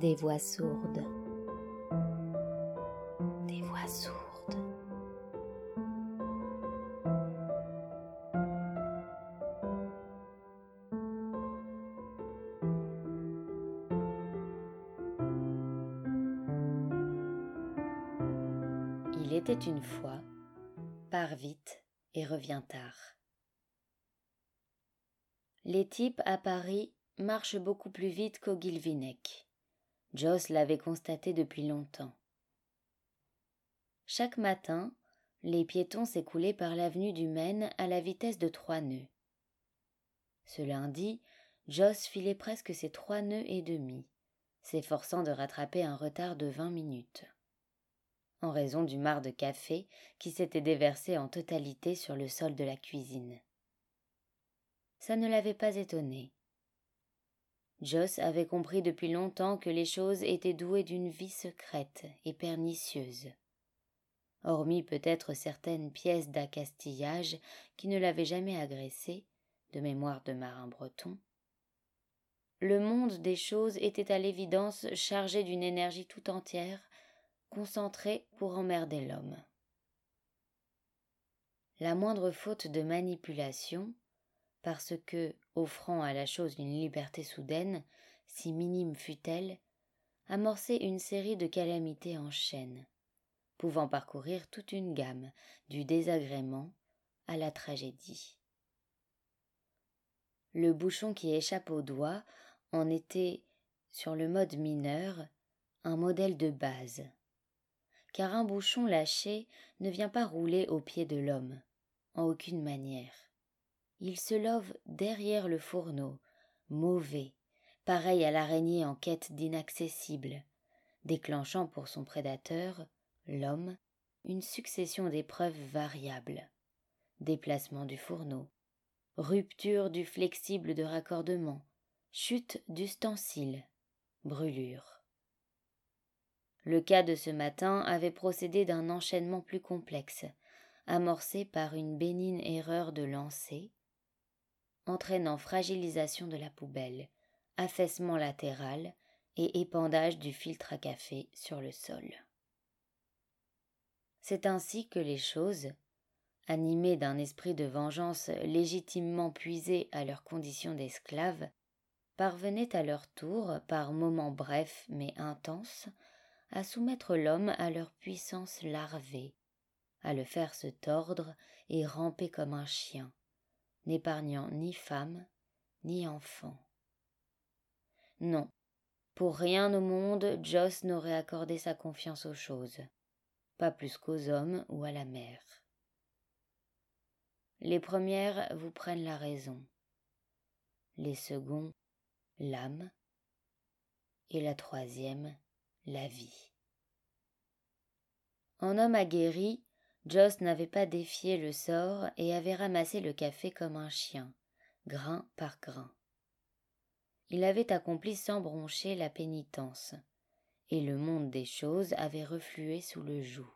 Des voix sourdes. Des voix sourdes. Il était une fois, part vite et revient tard. Les types à Paris marchent beaucoup plus vite qu'au Guilvinec. Joss l'avait constaté depuis longtemps. Chaque matin, les piétons s'écoulaient par l'avenue du Maine à la vitesse de trois nœuds. Ce lundi, Joss filait presque ses trois nœuds et demi, s'efforçant de rattraper un retard de vingt minutes. En raison du marc de café qui s'était déversé en totalité sur le sol de la cuisine. Ça ne l'avait pas étonné. Joss avait compris depuis longtemps que les choses étaient douées d'une vie secrète et pernicieuse. Hormis peut-être certaines pièces d'accastillage qui ne l'avaient jamais agressé, de mémoire de marin breton, le monde des choses était à l'évidence chargé d'une énergie tout entière, concentrée pour emmerder l'homme. La moindre faute de manipulation, parce que, offrant à la chose une liberté soudaine, si minime fût-elle, amorçait une série de calamités en chaîne, pouvant parcourir toute une gamme, du désagrément à la tragédie. Le bouchon qui échappe au doigt en était, sur le mode mineur, un modèle de base. Car un bouchon lâché ne vient pas rouler au pied de l'homme, en aucune manière il se love derrière le fourneau, mauvais, pareil à l'araignée en quête d'inaccessible, déclenchant pour son prédateur, l'homme, une succession d'épreuves variables. Déplacement du fourneau, rupture du flexible de raccordement, chute d'ustensile, brûlure. Le cas de ce matin avait procédé d'un enchaînement plus complexe, amorcé par une bénigne erreur de lancer, entraînant fragilisation de la poubelle, affaissement latéral et épandage du filtre à café sur le sol. C'est ainsi que les choses, animées d'un esprit de vengeance légitimement puisé à leur condition d'esclaves, parvenaient à leur tour, par moments brefs mais intenses, à soumettre l'homme à leur puissance larvée, à le faire se tordre et ramper comme un chien, n'épargnant ni femme ni enfant. Non, pour rien au monde Joss n'aurait accordé sa confiance aux choses, pas plus qu'aux hommes ou à la mer. Les premières vous prennent la raison, les seconds l'âme, et la troisième la vie. En homme aguerri, Joss n'avait pas défié le sort et avait ramassé le café comme un chien, grain par grain. Il avait accompli sans broncher la pénitence, et le monde des choses avait reflué sous le joug.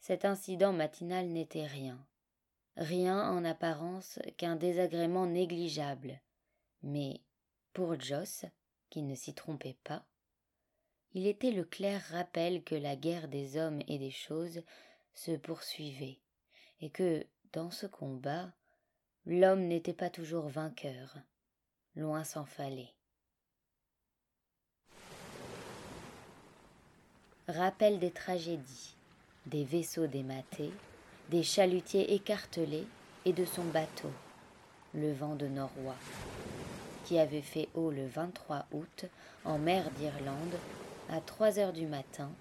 Cet incident matinal n'était rien, rien en apparence qu'un désagrément négligeable, mais, pour Joss, qui ne s'y trompait pas, il était le clair rappel que la guerre des hommes et des choses se poursuivait, et que, dans ce combat, l'homme n'était pas toujours vainqueur, loin s'en fallait. Rappel des tragédies, des vaisseaux dématés, des chalutiers écartelés et de son bateau, le vent de Norrois, qui avait fait eau le 23 août en mer d'Irlande à trois heures du matin,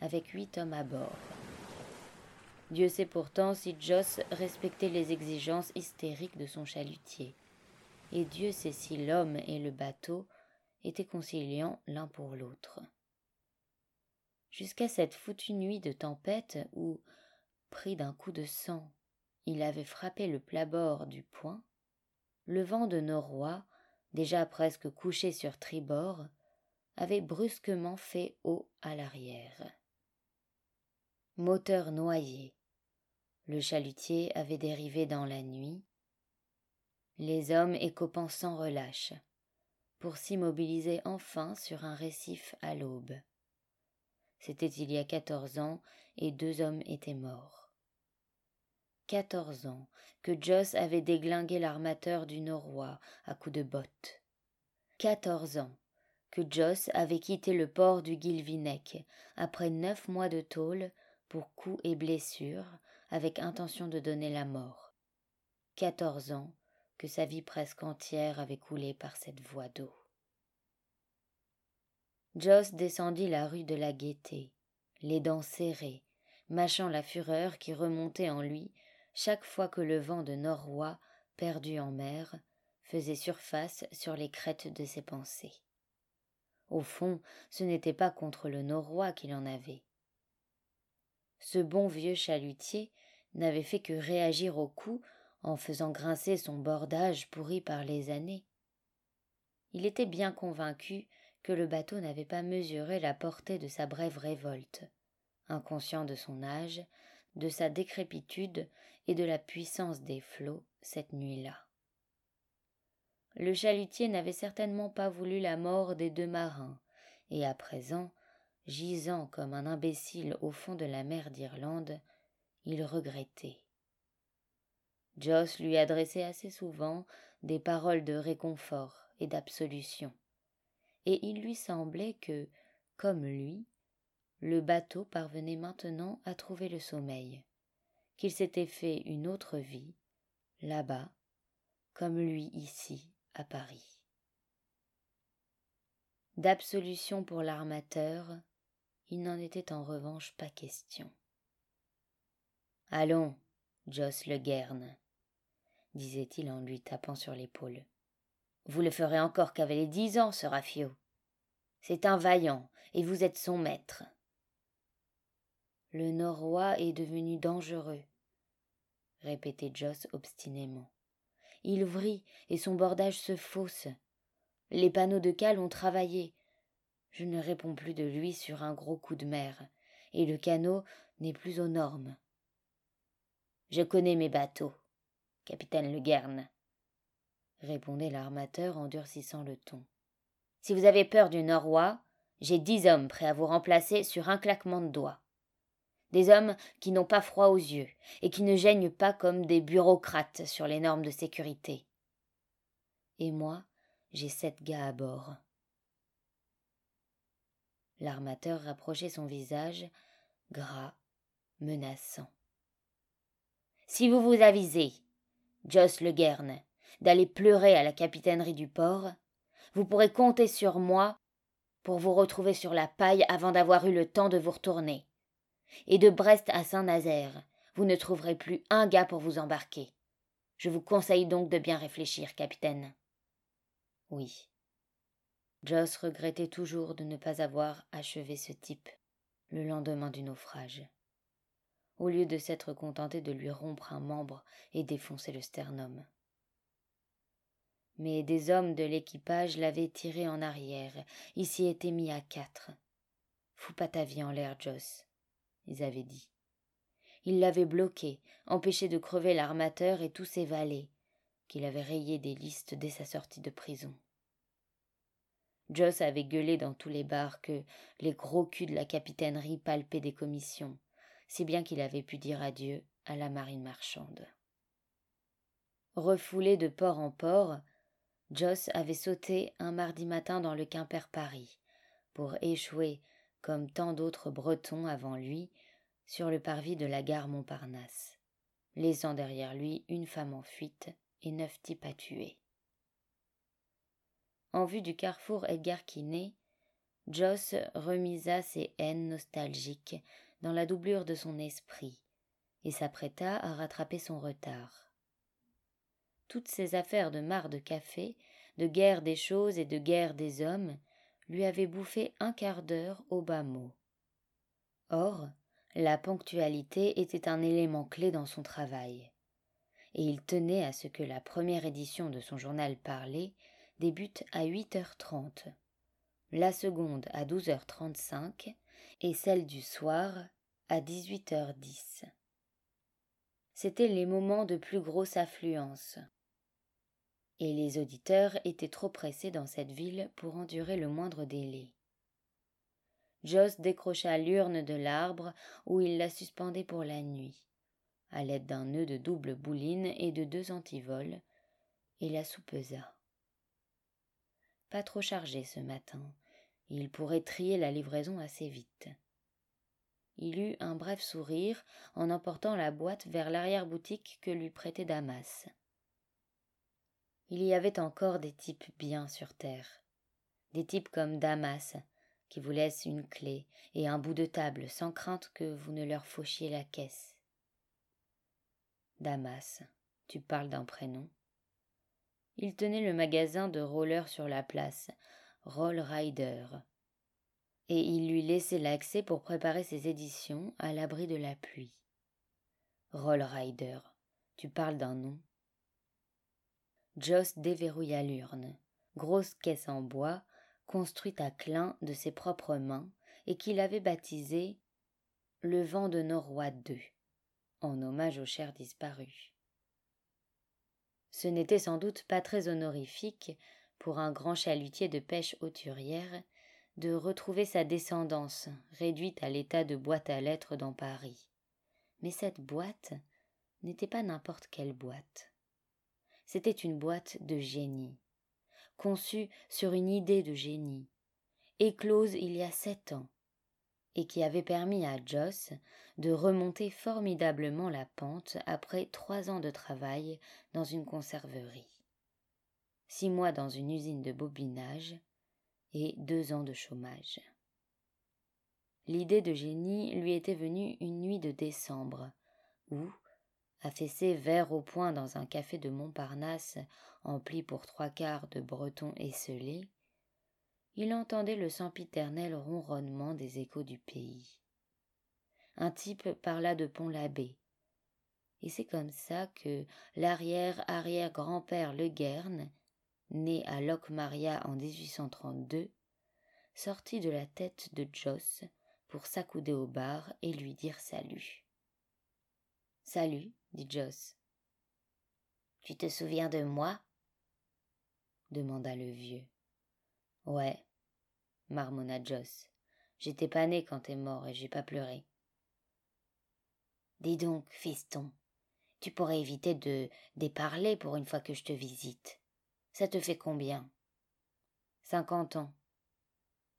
avec huit hommes à bord. Dieu sait pourtant si Joss respectait les exigences hystériques de son chalutier, et Dieu sait si l'homme et le bateau étaient conciliants l'un pour l'autre. Jusqu'à cette foutue nuit de tempête où, pris d'un coup de sang, il avait frappé le plat-bord du poing, le vent de Norrois, déjà presque couché sur tribord, avait brusquement fait eau à l'arrière. Moteur noyé. Le chalutier avait dérivé dans la nuit. Les hommes écopant sans relâche, pour s'immobiliser enfin sur un récif à l'aube. C'était il y a quatorze ans et deux hommes étaient morts. Quatorze ans que Joss avait déglingué l'armateur du Norrois à coups de bottes. Quatorze ans que Joss avait quitté le port du Guilvinec après neuf mois de tôle pour coups et blessures avec intention de donner la mort. Quatorze ans que sa vie presque entière avait coulé par cette voie d'eau. Joss descendit la rue de la Gaîté, les dents serrées, mâchant la fureur qui remontait en lui chaque fois que le vent de Norrois, perdu en mer, faisait surface sur les crêtes de ses pensées. Au fond, ce n'était pas contre le Norrois qu'il en avait. Ce bon vieux chalutier n'avait fait que réagir au coup en faisant grincer son bordage pourri par les années. Il était bien convaincu que le bateau n'avait pas mesuré la portée de sa brève révolte, inconscient de son âge, de sa décrépitude et de la puissance des flots cette nuit-là. Le chalutier n'avait certainement pas voulu la mort des deux marins, et à présent, gisant comme un imbécile au fond de la mer d'Irlande, il regrettait. Joss lui adressait assez souvent des paroles de réconfort et d'absolution, et il lui semblait que, comme lui, le bateau parvenait maintenant à trouver le sommeil, qu'il s'était fait une autre vie, là-bas, comme lui ici, à Paris. D'absolution pour l'armateur, il n'en était en revanche pas question. Allons, Joss Le Guerne, disait-il en lui tapant sur l'épaule. Vous le ferez encore cavaler dix ans, ce Raffio. C'est un vaillant, et vous êtes son maître. Le Norrois est devenu dangereux, répétait Joss obstinément. Il vrille et son bordage se fausse. Les panneaux de cale ont travaillé. Je ne réponds plus de lui sur un gros coup de mer, et le canot n'est plus aux normes. Je connais mes bateaux, capitaine Le répondait l'armateur en durcissant le ton. Si vous avez peur du Norrois, j'ai dix hommes prêts à vous remplacer sur un claquement de doigts. Des hommes qui n'ont pas froid aux yeux et qui ne gênent pas comme des bureaucrates sur les normes de sécurité. Et moi, j'ai sept gars à bord. L'armateur rapprochait son visage, gras, menaçant. Si vous vous avisez, Joss Le Guerne, d'aller pleurer à la capitainerie du port, vous pourrez compter sur moi pour vous retrouver sur la paille avant d'avoir eu le temps de vous retourner. Et de Brest à Saint-Nazaire, vous ne trouverez plus un gars pour vous embarquer. Je vous conseille donc de bien réfléchir, capitaine. Oui. Joss regrettait toujours de ne pas avoir achevé ce type le lendemain du naufrage au lieu de s'être contenté de lui rompre un membre et défoncer le sternum. Mais des hommes de l'équipage l'avaient tiré en arrière, il s'y était mis à quatre. Fous pas ta vie en l'air, Joss, ils avaient dit. Ils l'avaient bloqué, empêché de crever l'armateur et tous ses valets, qu'il avait rayés des listes dès sa sortie de prison. Joss avait gueulé dans tous les bars que les gros culs de la capitainerie palpaient des commissions, si bien qu'il avait pu dire adieu à la marine marchande. Refoulé de port en port, Joss avait sauté un mardi matin dans le Quimper Paris, pour échouer, comme tant d'autres Bretons avant lui, sur le parvis de la gare Montparnasse, laissant derrière lui une femme en fuite et neuf types à tuer. En vue du carrefour Edgar Quinet, Joss remisa ses haines nostalgiques dans la doublure de son esprit, et s'apprêta à rattraper son retard. Toutes ces affaires de marre de café, de guerre des choses et de guerre des hommes, lui avaient bouffé un quart d'heure au bas mot. Or, la ponctualité était un élément clé dans son travail, et il tenait à ce que la première édition de son journal parlé débute à huit heures trente, la seconde à douze heures trente-cinq, et celle du soir à 18h10. C'étaient les moments de plus grosse affluence. Et les auditeurs étaient trop pressés dans cette ville pour endurer le moindre délai. Joss décrocha l'urne de l'arbre où il la suspendait pour la nuit, à l'aide d'un nœud de double bouline et de deux antivols, et la soupesa. Pas trop chargé ce matin, il pourrait trier la livraison assez vite. Il eut un bref sourire en emportant la boîte vers l'arrière-boutique que lui prêtait Damas. Il y avait encore des types bien sur terre, des types comme Damas, qui vous laissent une clé et un bout de table sans crainte que vous ne leur fauchiez la caisse. Damas, tu parles d'un prénom? Il tenait le magasin de roller sur la place, Roll Rider, et il lui laissait l'accès pour préparer ses éditions à l'abri de la pluie. Roll Rider, tu parles d'un nom? Joss déverrouilla l'urne, grosse caisse en bois, construite à clin de ses propres mains, et qu'il avait baptisée Le vent de Norrois II, en hommage au cher disparu. Ce n'était sans doute pas très honorifique pour un grand chalutier de pêche hauturière de retrouver sa descendance réduite à l'état de boîte à lettres dans Paris. Mais cette boîte n'était pas n'importe quelle boîte. C'était une boîte de génie, conçue sur une idée de génie, éclose il y a sept ans, et qui avait permis à Joss de remonter formidablement la pente après trois ans de travail dans une conserverie, six mois dans une usine de bobinage et deux ans de chômage. L'idée de génie lui était venue une nuit de décembre, où, affaissé vert au point dans un café de Montparnasse empli pour trois quarts de bretons esselés, il entendait le sempiternel ronronnement des échos du pays. Un type parla de Pont-l'Abbé, et c'est comme ça que l'arrière-arrière-grand-père Le Guerne, né à Locmaria en 1832, sortit de la tête de Joss pour s'accouder au bar et lui dire salut. Salut, dit Joss. Tu te souviens de moi? demanda le vieux. Ouais, marmonna Joss. J'étais pas né quand t'es mort et j'ai pas pleuré. Dis donc, fiston, tu pourrais éviter de déparler pour une fois que je te visite. Ça te fait combien? Cinquante ans.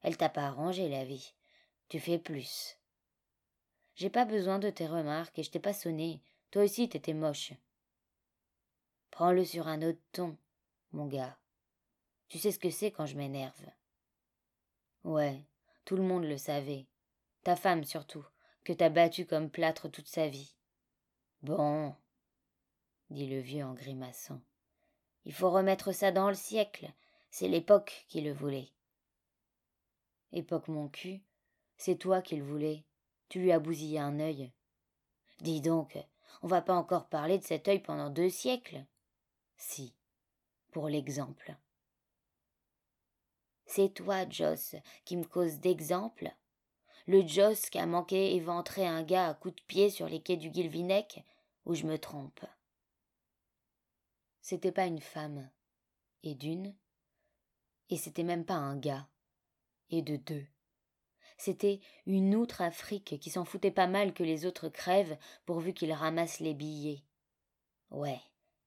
Elle t'a pas arrangé la vie. Tu fais plus. J'ai pas besoin de tes remarques et je t'ai pas sonné. Toi aussi t'étais moche. Prends-le sur un autre ton, mon gars. Tu sais ce que c'est quand je m'énerve. Ouais, tout le monde le savait. Ta femme surtout, que t'as battue comme plâtre toute sa vie. Bon, dit le vieux en grimaçant. Il faut remettre ça dans le siècle. C'est l'époque qui le voulait. Époque mon cul, c'est toi qui le voulais. Tu lui as bousillé un œil. Dis donc, on va pas encore parler de cet œil pendant deux siècles. Si, pour l'exemple. C'est toi, Joss, qui me cause d'exemple? Le Joss qui a manqué éventrer un gars à coups de pied sur les quais du Guilvinec Ou je me trompe C'était pas une femme. Et d'une. Et c'était même pas un gars. Et de deux. C'était une outre Afrique qui s'en foutait pas mal que les autres crèvent pourvu qu'ils ramassent les billets. Ouais,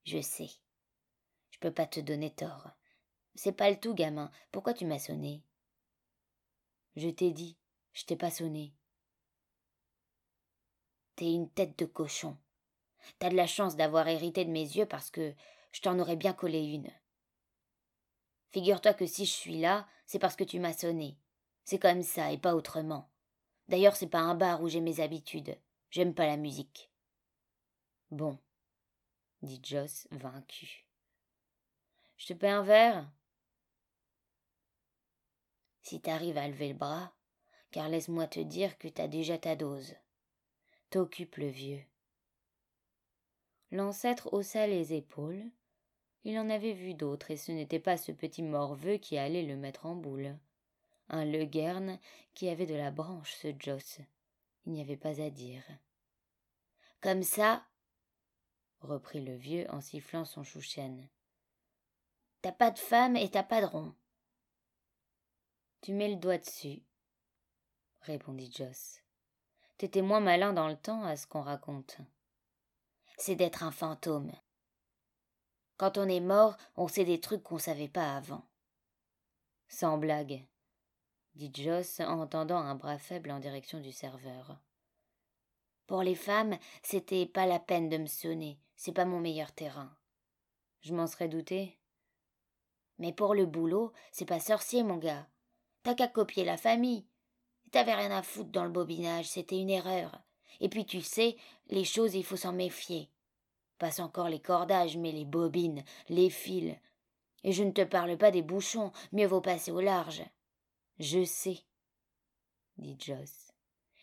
je sais. Je peux pas te donner tort. C'est pas le tout, gamin. Pourquoi tu m'as sonné? Je t'ai dit, je t'ai pas sonné. T'es une tête de cochon. T'as de la chance d'avoir hérité de mes yeux parce que je t'en aurais bien collé une. Figure-toi que si je suis là, c'est parce que tu m'as sonné. C'est comme ça et pas autrement. D'ailleurs, c'est pas un bar où j'ai mes habitudes. J'aime pas la musique. Bon, dit Joss, vaincu. Je te paie un verre? Si t'arrives à lever le bras, car laisse-moi te dire que t'as déjà ta dose. T'occupe le vieux. L'ancêtre haussa les épaules. Il en avait vu d'autres, et ce n'était pas ce petit morveux qui allait le mettre en boule. Un Leguerne qui avait de la branche, ce Joss. Il n'y avait pas à dire. Comme ça, reprit le vieux en sifflant son chouchen. T'as pas de femme et t'as pas de rond. Tu mets le doigt dessus, répondit Joss. T'étais moins malin dans le temps à ce qu'on raconte. C'est d'être un fantôme. Quand on est mort, on sait des trucs qu'on savait pas avant. Sans blague, dit Joss en tendant un bras faible en direction du serveur. Pour les femmes, c'était pas la peine de me sonner, c'est pas mon meilleur terrain. Je m'en serais douté. Mais pour le boulot, c'est pas sorcier, mon gars. T'as qu'à copier la famille. T'avais rien à foutre dans le bobinage, c'était une erreur. Et puis tu sais, les choses, il faut s'en méfier. Passe encore les cordages, mais les bobines, les fils. Et je ne te parle pas des bouchons, mieux vaut passer au large. Je sais, dit Joss.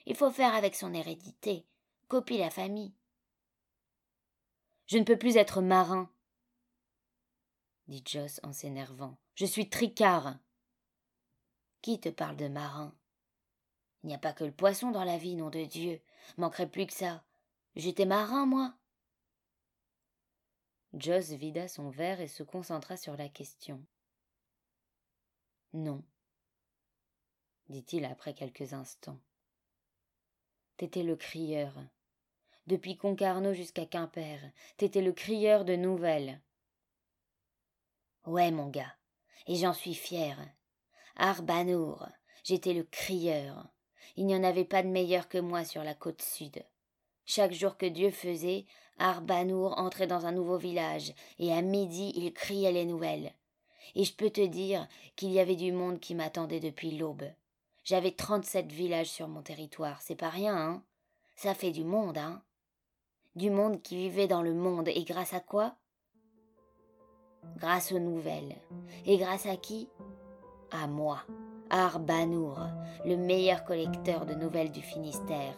Il faut faire avec son hérédité. Copie la famille. Je ne peux plus être marin, dit Joss en s'énervant. Je suis tricard. Qui te parle de marin? Il n'y a pas que le poisson dans la vie, nom de Dieu. Manquerait plus que ça. J'étais marin, moi. Joss vida son verre et se concentra sur la question. Non, dit-il après quelques instants. T'étais le crieur. Depuis Concarneau jusqu'à Quimper, t'étais le crieur de nouvelles. Ouais, mon gars, et j'en suis fier. Arbanour, j'étais le crieur. Il n'y en avait pas de meilleur que moi sur la côte sud. Chaque jour que Dieu faisait, Arbanour entrait dans un nouveau village, et à midi il criait les nouvelles. Et je peux te dire qu'il y avait du monde qui m'attendait depuis l'aube. J'avais trente-sept villages sur mon territoire, c'est pas rien, hein Ça fait du monde, hein Du monde qui vivait dans le monde, et grâce à quoi? Grâce aux nouvelles. Et grâce à qui? À moi, Arbanour, le meilleur collecteur de nouvelles du Finistère.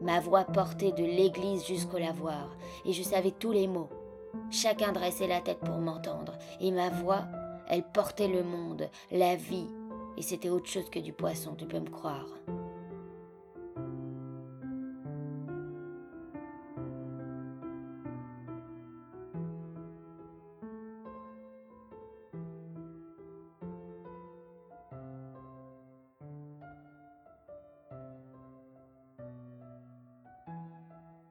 Ma voix portait de l'église jusqu'au lavoir, et je savais tous les mots. Chacun dressait la tête pour m'entendre, et ma voix, elle portait le monde, la vie, et c'était autre chose que du poisson, tu peux me croire.